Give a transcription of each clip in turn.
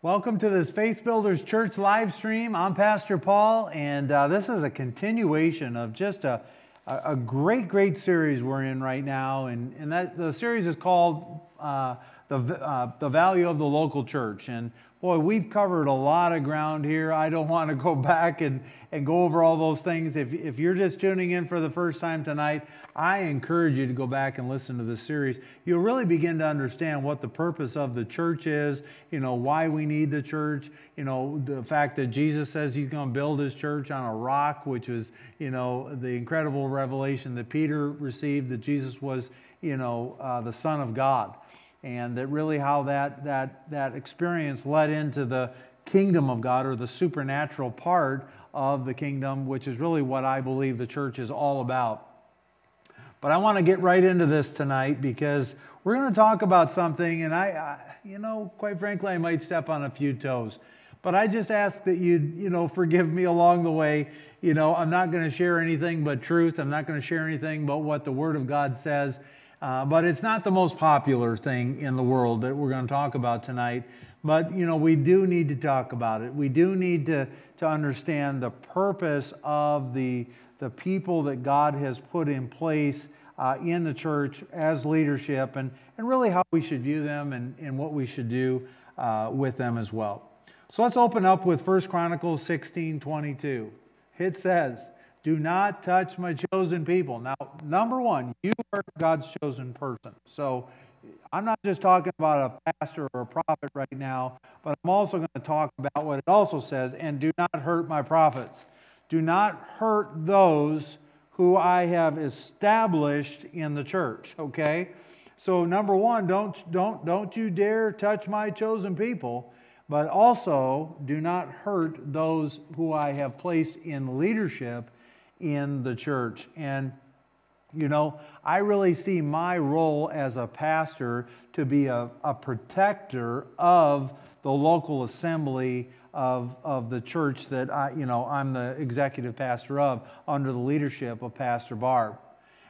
Welcome to this Faith Builders Church live stream. I'm Pastor Paul, and uh, this is a continuation of just a, a, great, great series we're in right now. And, and that, the series is called uh, the, uh, the Value of the Local Church. And Boy, we've covered a lot of ground here. I don't want to go back and, and go over all those things. If, if you're just tuning in for the first time tonight, I encourage you to go back and listen to this series. You'll really begin to understand what the purpose of the church is, you know, why we need the church, you know, the fact that Jesus says he's going to build his church on a rock, which was, you know, the incredible revelation that Peter received that Jesus was, you know, uh, the Son of God and that really how that, that, that experience led into the kingdom of God or the supernatural part of the kingdom, which is really what I believe the church is all about. But I want to get right into this tonight because we're going to talk about something, and I, I, you know, quite frankly, I might step on a few toes. But I just ask that you, you know, forgive me along the way. You know, I'm not going to share anything but truth. I'm not going to share anything but what the Word of God says. Uh, but it's not the most popular thing in the world that we're going to talk about tonight. But, you know, we do need to talk about it. We do need to, to understand the purpose of the, the people that God has put in place uh, in the church as leadership and, and really how we should view them and, and what we should do uh, with them as well. So let's open up with 1 Chronicles 16 22. It says, do not touch my chosen people. Now, number one, you are God's chosen person. So I'm not just talking about a pastor or a prophet right now, but I'm also going to talk about what it also says and do not hurt my prophets. Do not hurt those who I have established in the church, okay? So number 1, don't don't don't you dare touch my chosen people, but also do not hurt those who I have placed in leadership in the church. And, you know, I really see my role as a pastor to be a, a protector of the local assembly of, of the church that I, you know, I'm the executive pastor of under the leadership of Pastor Barb.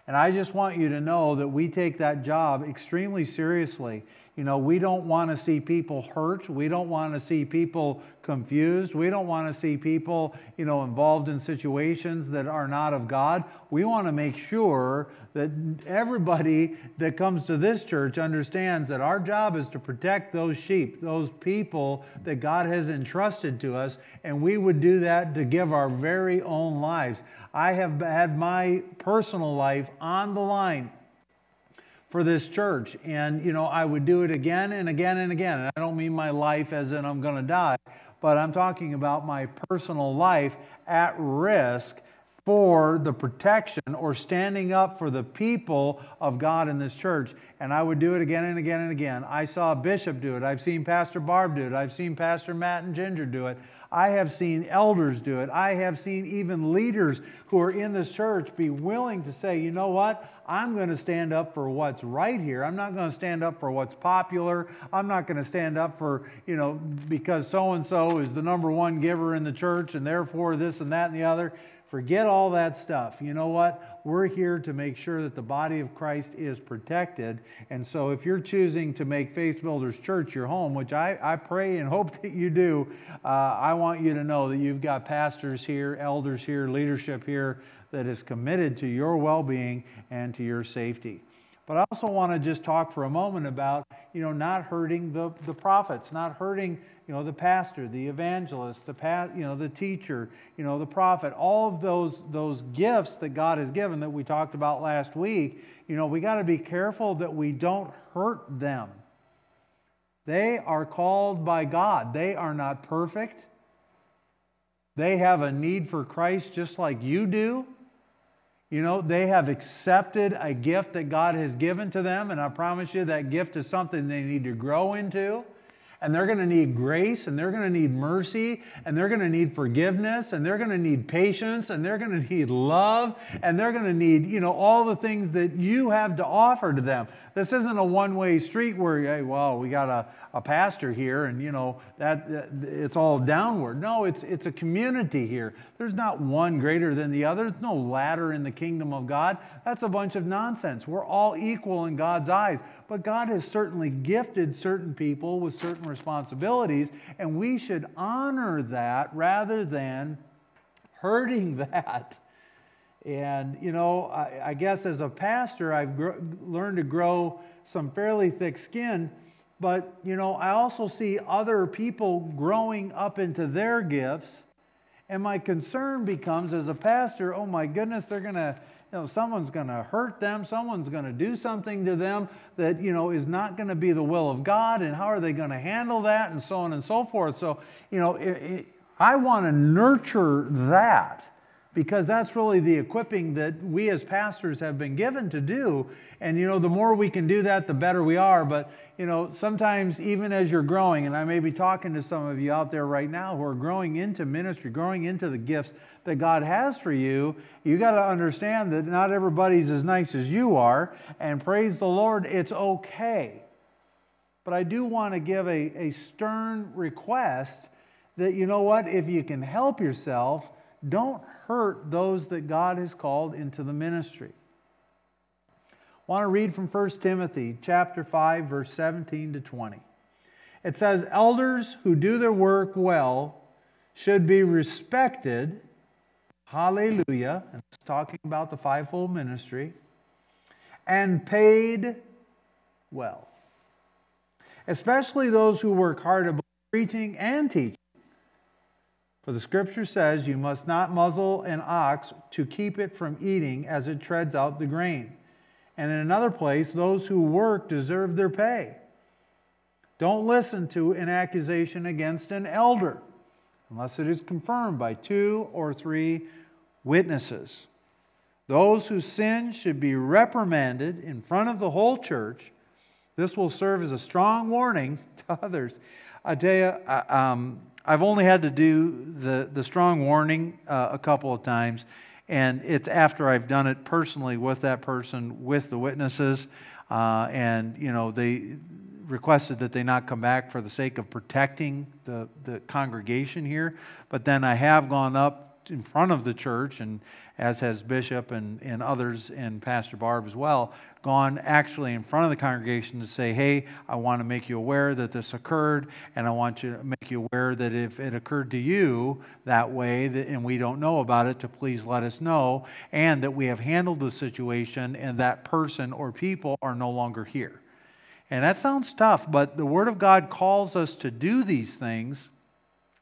And I just want you to know that we take that job extremely seriously. You know, we don't want to see people hurt. We don't want to see people confused. We don't want to see people, you know, involved in situations that are not of God. We want to make sure that everybody that comes to this church understands that our job is to protect those sheep, those people that God has entrusted to us, and we would do that to give our very own lives. I have had my personal life on the line for this church. And, you know, I would do it again and again and again. And I don't mean my life as in I'm going to die, but I'm talking about my personal life at risk for the protection or standing up for the people of God in this church. And I would do it again and again and again. I saw a Bishop do it. I've seen Pastor Barb do it. I've seen Pastor Matt and Ginger do it. I have seen elders do it. I have seen even leaders who are in this church be willing to say, you know what? I'm going to stand up for what's right here. I'm not going to stand up for what's popular. I'm not going to stand up for, you know, because so and so is the number one giver in the church and therefore this and that and the other. Forget all that stuff. You know what? We're here to make sure that the body of Christ is protected. And so if you're choosing to make Faith Builders Church your home, which I, I pray and hope that you do, uh, I want you to know that you've got pastors here, elders here, leadership here that is committed to your well being and to your safety. But I also want to just talk for a moment about, you know, not hurting the, the prophets, not hurting, you know, the pastor, the evangelist, the pa- you know, the teacher, you know, the prophet, all of those, those gifts that God has given that we talked about last week, you know, we got to be careful that we don't hurt them. They are called by God. They are not perfect. They have a need for Christ just like you do. You know, they have accepted a gift that God has given to them, and I promise you that gift is something they need to grow into and they're going to need grace and they're going to need mercy and they're going to need forgiveness and they're going to need patience and they're going to need love and they're going to need, you know, all the things that you have to offer to them. This isn't a one way street where, hey, well, we got a, a pastor here and, you know, that, it's all downward. No, it's, it's a community here. There's not one greater than the other. There's no ladder in the kingdom of God. That's a bunch of nonsense. We're all equal in God's eyes. but God has certainly gifted certain people with certain responsibilities, and we should honor that rather than hurting that. And, you know, I, I guess as a pastor, I've gr- learned to grow some fairly thick skin. But, you know, I also see other people growing up into their gifts. And my concern becomes as a pastor, oh my goodness, they're going to, you know, someone's going to hurt them, someone's going to do something to them that, you know, is not going to be the will of God, and how are they going to handle that, and so on and so forth. So, you know, it, it, I want to nurture that because that's really the equipping that we as pastors have been given to do. And, you know, the more we can do that, the better we are. But, you know, sometimes even as you're growing, and I may be talking to some of you out there right now who are growing into ministry, growing into the gifts that God has for you, you got to understand that not everybody's as nice as you are. And praise the Lord, it's okay. But I do want to give a, a stern request that, you know what, if you can help yourself, don't hurt those that God has called into the ministry. Want to read from 1 Timothy chapter 5 verse 17 to 20. It says elders who do their work well should be respected. Hallelujah. And it's talking about the fivefold ministry and paid well. Especially those who work hard at preaching and teaching. For the scripture says, You must not muzzle an ox to keep it from eating as it treads out the grain. And in another place, those who work deserve their pay. Don't listen to an accusation against an elder unless it is confirmed by two or three witnesses. Those who sin should be reprimanded in front of the whole church. This will serve as a strong warning to others. I tell you, um, I've only had to do the, the strong warning uh, a couple of times, and it's after I've done it personally with that person, with the witnesses, uh, and you know they requested that they not come back for the sake of protecting the, the congregation here. But then I have gone up in front of the church and as has Bishop and, and others and Pastor Barb as well, gone actually in front of the congregation to say, hey, I want to make you aware that this occurred, and I want you to make you aware that if it occurred to you that way that, and we don't know about it, to please let us know, and that we have handled the situation and that person or people are no longer here. And that sounds tough, but the Word of God calls us to do these things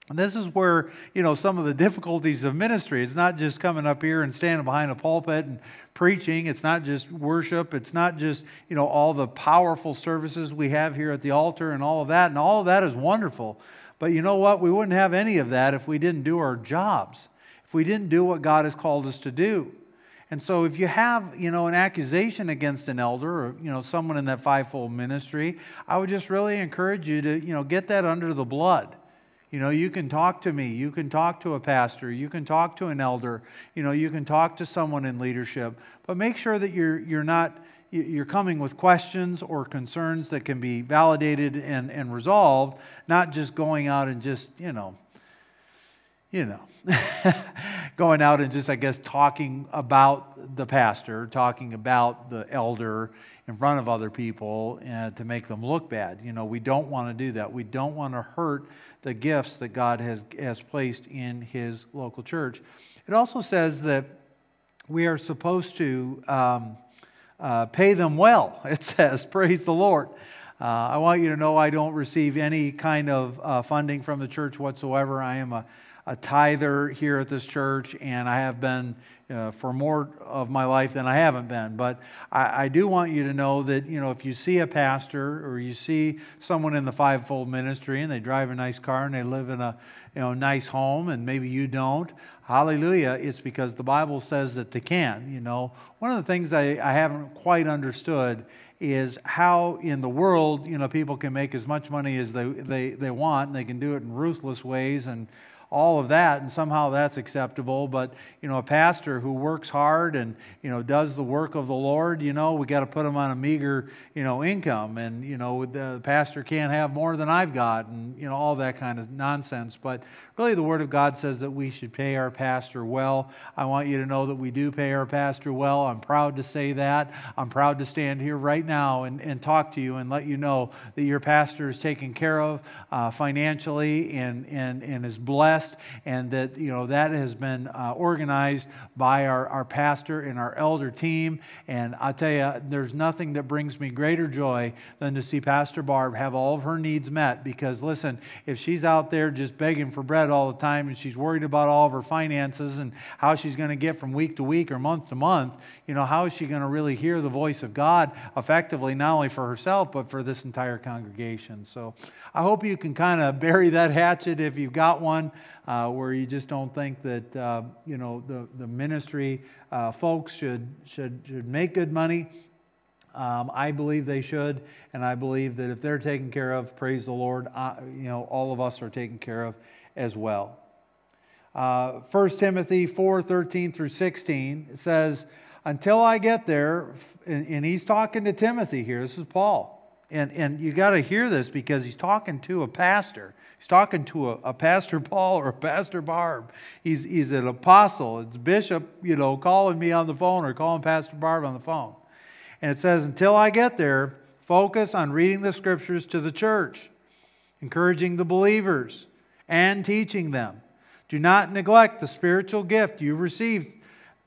and this is where, you know, some of the difficulties of ministry. It's not just coming up here and standing behind a pulpit and preaching. It's not just worship. It's not just, you know, all the powerful services we have here at the altar and all of that. And all of that is wonderful. But you know what? We wouldn't have any of that if we didn't do our jobs, if we didn't do what God has called us to do. And so if you have, you know, an accusation against an elder or, you know, someone in that fivefold ministry, I would just really encourage you to, you know, get that under the blood you know, you can talk to me, you can talk to a pastor, you can talk to an elder, you know, you can talk to someone in leadership, but make sure that you're, you're not you're coming with questions or concerns that can be validated and, and resolved, not just going out and just, you know, you know, going out and just, I guess, talking about the pastor, talking about the elder in front of other people uh, to make them look bad. You know, we don't want to do that. We don't want to hurt the gifts that God has, has placed in his local church. It also says that we are supposed to um, uh, pay them well. It says, Praise the Lord. Uh, I want you to know I don't receive any kind of uh, funding from the church whatsoever. I am a, a tither here at this church, and I have been uh, for more of my life than I haven't been. But I, I, do want you to know that, you know, if you see a pastor or you see someone in the fivefold ministry and they drive a nice car and they live in a, you know, nice home and maybe you don't, hallelujah, it's because the Bible says that they can, you know. One of the things I, I haven't quite understood is how in the world, you know, people can make as much money as they, they, they want and they can do it in ruthless ways and all of that, and somehow that's acceptable. But, you know, a pastor who works hard and, you know, does the work of the Lord, you know, we got to put him on a meager, you know, income. And, you know, the pastor can't have more than I've got and, you know, all that kind of nonsense. But really, the Word of God says that we should pay our pastor well. I want you to know that we do pay our pastor well. I'm proud to say that. I'm proud to stand here right now and, and talk to you and let you know that your pastor is taken care of uh, financially and, and, and is blessed and that you know that has been uh, organized by our, our pastor and our elder team. And i tell you there's nothing that brings me greater joy than to see pastor barb have all of her needs met. Because listen if she's out there just begging for bread all the time and she's worried about all of her finances and how she's going to get from week to week or month to month you know how is she going to really hear the voice of god effectively not only for herself but for this entire congregation? So i hope you can kind of bury that hatchet if you've got one uh, where you just don't think that uh, you know the, the ministry uh, folks should, should, should make good money. Um, I believe they should, and I believe that if they're taken care of, praise the Lord, you know, all of us are taken care of as well. Uh, 1 Timothy 4 13 through 16, it says, Until I get there, and, and he's talking to Timothy here, this is Paul. And, and you got to hear this because he's talking to a pastor. He's talking to a, a, Pastor Paul or a Pastor Barb. He's, he's an apostle. It's Bishop, you know, calling me on the phone or calling Pastor Barb on the phone. And it says, until I get there, focus on reading the scriptures to the church, encouraging the believers, and teaching them. Do not neglect the spiritual gift you received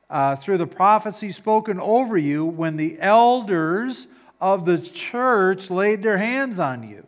uh, through the prophecy spoken over you when the elders of the church laid their hands on you.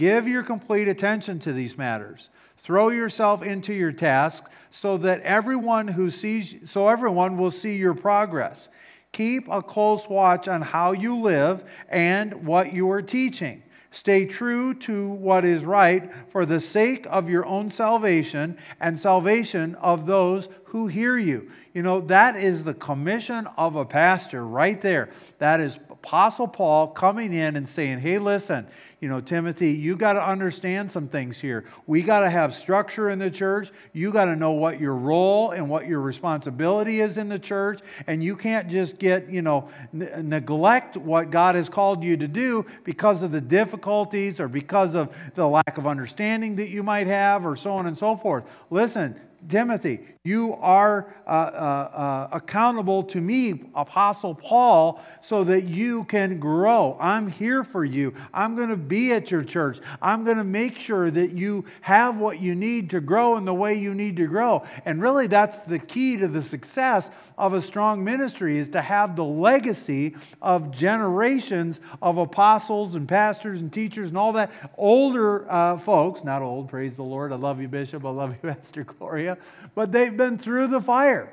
Give your complete attention to these matters. Throw yourself into your task so that everyone who sees so everyone will see your progress. Keep a close watch on how you live and what you are teaching. Stay true to what is right for the sake of your own salvation and salvation of those who hear you. You know, that is the commission of a pastor right there. That is Apostle Paul coming in and saying, hey, listen, you know, Timothy, you got to understand some things here. We got to have structure in the church. You got to know what your role and what your responsibility is in the church. And you can't just get, you know, n- neglect what God has called you to do because of the difficulties or because of the lack of understanding that you might have or so on and so forth. Listen, Timothy, you are uh, uh, uh, accountable to me, Apostle Paul, so that you can grow. I'm here for you. I'm going to be at your church. I'm going to make sure that you have what you need to grow in the way you need to grow. And really, that's the key to the success of a strong ministry is to have the legacy of generations of apostles and pastors and teachers and all that. Older uh, folks, not old, praise the Lord. I love you, Bishop. I love you, Pastor Gloria. But they've been through the fire.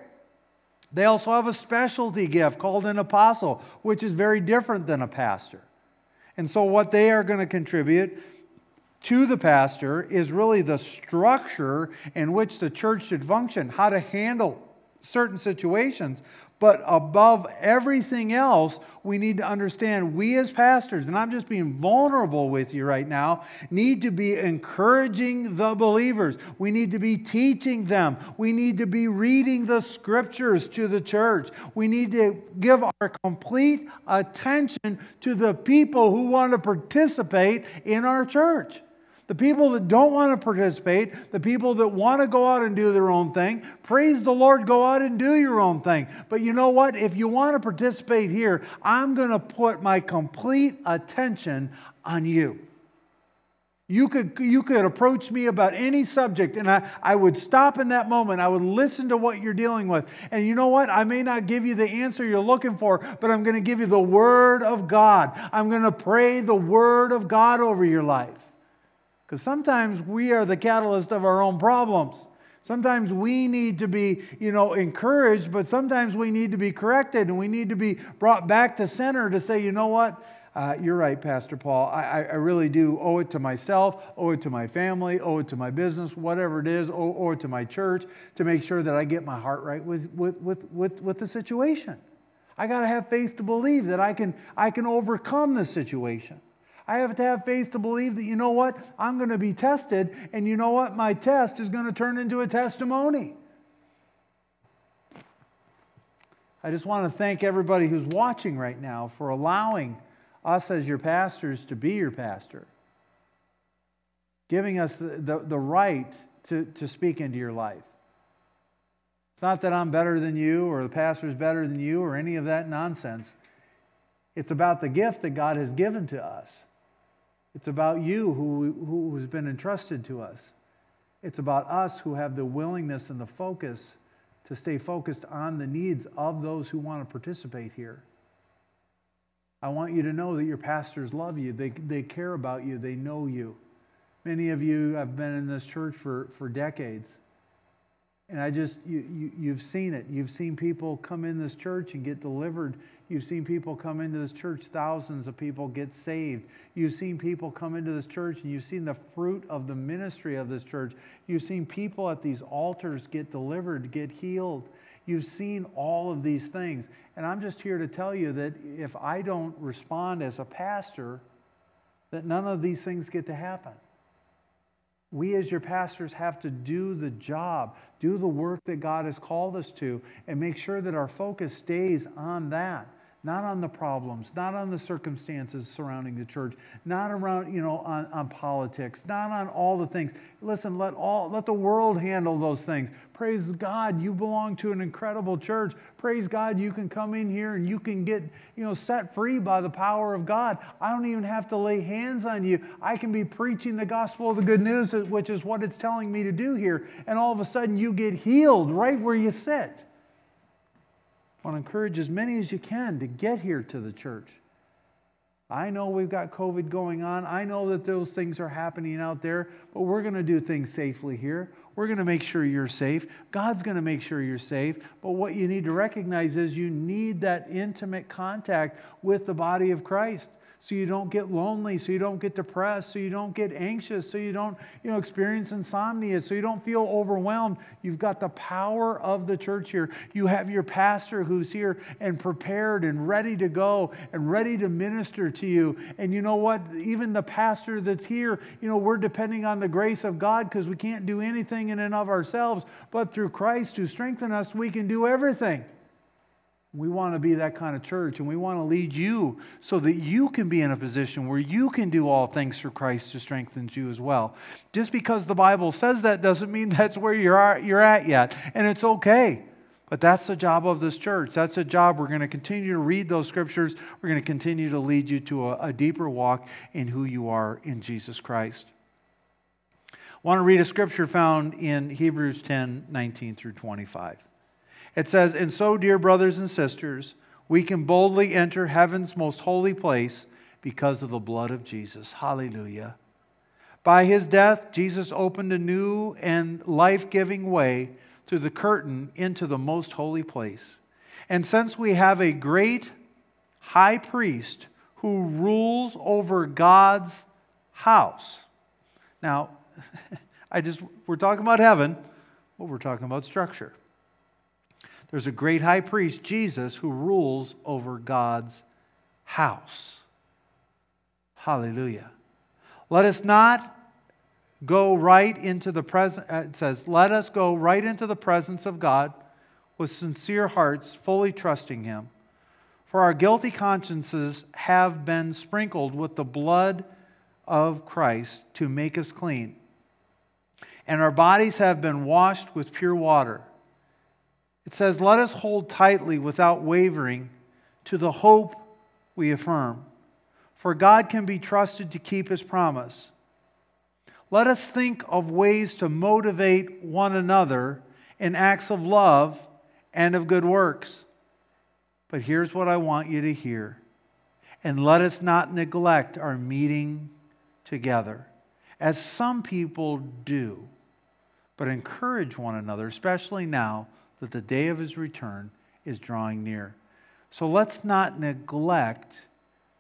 They also have a specialty gift called an apostle, which is very different than a pastor. And so, what they are going to contribute to the pastor is really the structure in which the church should function, how to handle certain situations. But above everything else, we need to understand we as pastors, and I'm just being vulnerable with you right now, need to be encouraging the believers. We need to be teaching them. We need to be reading the scriptures to the church. We need to give our complete attention to the people who want to participate in our church. The people that don't want to participate, the people that want to go out and do their own thing, praise the Lord, go out and do your own thing. But you know what? If you want to participate here, I'm going to put my complete attention on you. You could, you could approach me about any subject, and I, I would stop in that moment. I would listen to what you're dealing with. And you know what? I may not give you the answer you're looking for, but I'm going to give you the Word of God. I'm going to pray the Word of God over your life. Because sometimes we are the catalyst of our own problems. Sometimes we need to be, you know, encouraged, but sometimes we need to be corrected and we need to be brought back to center to say, you know what? Uh, you're right, Pastor Paul. I, I, really do owe it to myself, owe it to my family, owe it to my business, whatever it is, owe, owe it to my church to make sure that I get my heart right with, with, with, with, with the situation. I got to have faith to believe that I can, I can overcome the situation. I have to have faith to believe that, you know what, I'm going to be tested, and you know what, my test is going to turn into a testimony. I just want to thank everybody who's watching right now for allowing us as your pastors to be your pastor, giving us the, the, the right to, to speak into your life. It's not that I'm better than you or the pastor's better than you or any of that nonsense. It's about the gift that God has given to us. It's about you who, who has been entrusted to us. It's about us who have the willingness and the focus to stay focused on the needs of those who want to participate here. I want you to know that your pastors love you. They, they care about you. They know you. Many of you have been in this church for, for decades. And I just, you, you, you've seen it. You've seen people come in this church and get delivered. You've seen people come into this church, thousands of people get saved. You've seen people come into this church and you've seen the fruit of the ministry of this church. You've seen people at these altars get delivered, get healed. You've seen all of these things. And I'm just here to tell you that if I don't respond as a pastor, that none of these things get to happen. We, as your pastors, have to do the job, do the work that God has called us to, and make sure that our focus stays on that not on the problems, not on the circumstances surrounding the church, not around, you know, on, on politics, not on all the things. Listen, let all let the world handle those things. Praise God, you belong to an incredible church. Praise God, you can come in here and you can get, you know, set free by the power of God. I don't even have to lay hands on you. I can be preaching the gospel of the good news, which is what it's telling me to do here. And all of a sudden you get healed right where you sit. I want to encourage as many as you can to get here to the church. I know we've got COVID going on. I know that those things are happening out there, but we're going to do things safely here. We're going to make sure you're safe. God's going to make sure you're safe. But what you need to recognize is you need that intimate contact with the body of Christ so you don't get lonely, so you don't get depressed, so you don't get anxious, so you don't you know, experience insomnia, so you don't feel overwhelmed. You've got the power of the church here. You have your pastor who's here and prepared and ready to go and ready to minister to you. And you know what? Even the pastor that's here, you know, we're depending on the grace of God because we can't do anything in and of ourselves, but through Christ who strengthens us, we can do everything. We want to be that kind of church, and we want to lead you so that you can be in a position where you can do all things through Christ who strengthens you as well. Just because the Bible says that doesn't mean that's where you're at, yet, and it's okay. But that's the job of this church. That's a job. We're going to continue to read those scriptures. We're going to continue to lead you to a, a deeper walk in who you are in Jesus Christ. I want to read a scripture found in Hebrews 10 19 through 25. It says, And so, dear brothers and sisters, we can boldly enter heaven's most holy place because of the blood of Jesus. Hallelujah. By his death, Jesus opened a new and life giving way through the curtain into the most holy place. And since we have a great high priest who rules over God's house. Now, I just we're talking about heaven, but we're talking about structure. There's a great high priest, Jesus, who rules over God's house. Hallelujah. Let us not go right into the presence, uh, it says, let us go right into the presence of God with sincere hearts, fully trusting Him. For our guilty consciences have been sprinkled with the blood of Christ to make us clean, and our bodies have been washed with pure water. It says, Let us hold tightly without wavering to the hope we affirm, for God can be trusted to keep his promise. Let us think of ways to motivate one another in acts of love and of good works. But here's what I want you to hear. And let us not neglect our meeting together, as some people do, but encourage one another, especially now that the day of his return is drawing near. So let's not neglect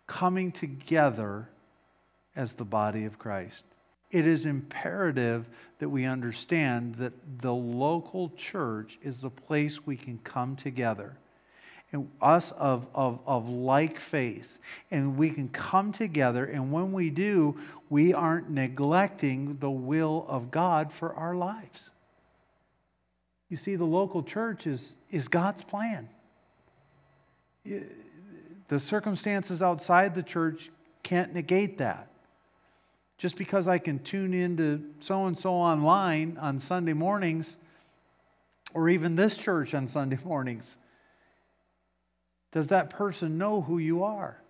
coming together as the body of Christ. It is imperative that we understand that the local church is the place we can come together. and us of, of, of like faith. And we can come together, and when we do, we aren't neglecting the will of God for our lives. You see, the local church is, is God's plan. The circumstances outside the church can't negate that. Just because I can tune into so and so online on Sunday mornings, or even this church on Sunday mornings, does that person know who you are?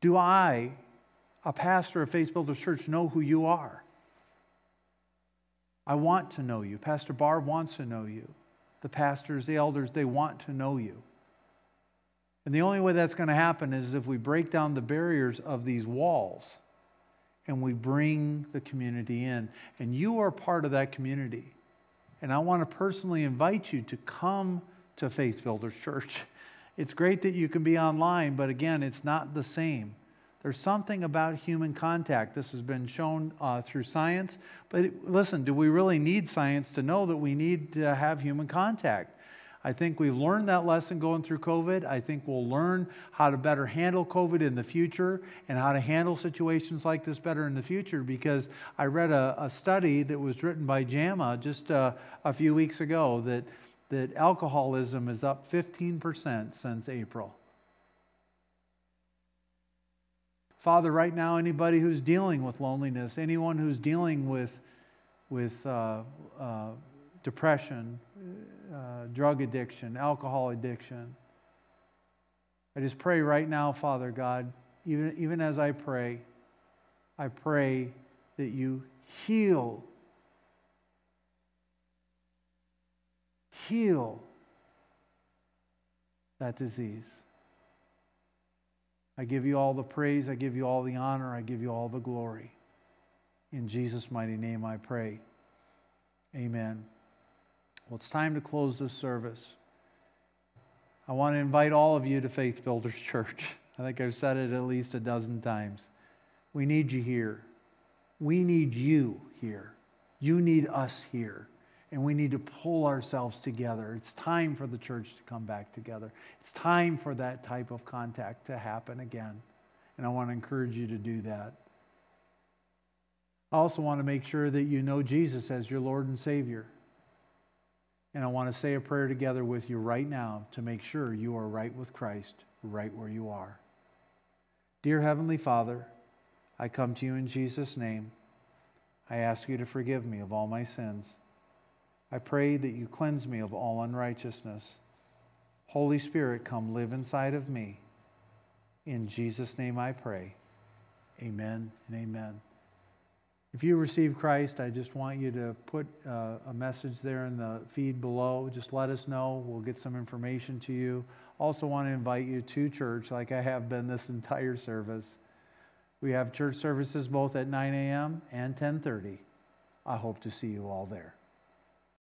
Do I, a pastor of Faith Builders Church, know who you are? I want to know you. Pastor Barb wants to know you. The pastors, the elders, they want to know you. And the only way that's going to happen is if we break down the barriers of these walls and we bring the community in. And you are part of that community. And I want to personally invite you to come to Faith Builders Church. It's great that you can be online, but again, it's not the same. There's something about human contact. This has been shown uh, through science. But listen, do we really need science to know that we need to have human contact? I think we've learned that lesson going through COVID. I think we'll learn how to better handle COVID in the future and how to handle situations like this better in the future because I read a, a study that was written by JAMA just uh, a few weeks ago that, that alcoholism is up 15% since April. Father, right now, anybody who's dealing with loneliness, anyone who's dealing with, with uh, uh, depression, uh, drug addiction, alcohol addiction, I just pray right now, Father God, even, even as I pray, I pray that you heal, heal that disease. I give you all the praise. I give you all the honor. I give you all the glory. In Jesus' mighty name I pray. Amen. Well, it's time to close this service. I want to invite all of you to Faith Builders Church. I think I've said it at least a dozen times. We need you here. We need you here. You need us here and we need to pull ourselves together. It's time for the church to come back together. It's time for that type of contact to happen again. And I want to encourage you to do that. I also want to make sure that you know Jesus as your Lord and Savior. And I want to say a prayer together with you right now to make sure you are right with Christ right where you are. Dear Heavenly Father, I come to you in Jesus' name. I ask you to forgive me of all my sins. I pray that you cleanse me of all unrighteousness. Holy Spirit, come live inside of me. In Jesus' name I pray. Amen and amen. If you receive Christ, I just want you to put uh, a message there in the feed below. Just let us know. We'll get some information to you. Also, want to invite you to church, like I have been this entire service. We have church services both at 9 a.m. and 10:30. I hope to see you all there.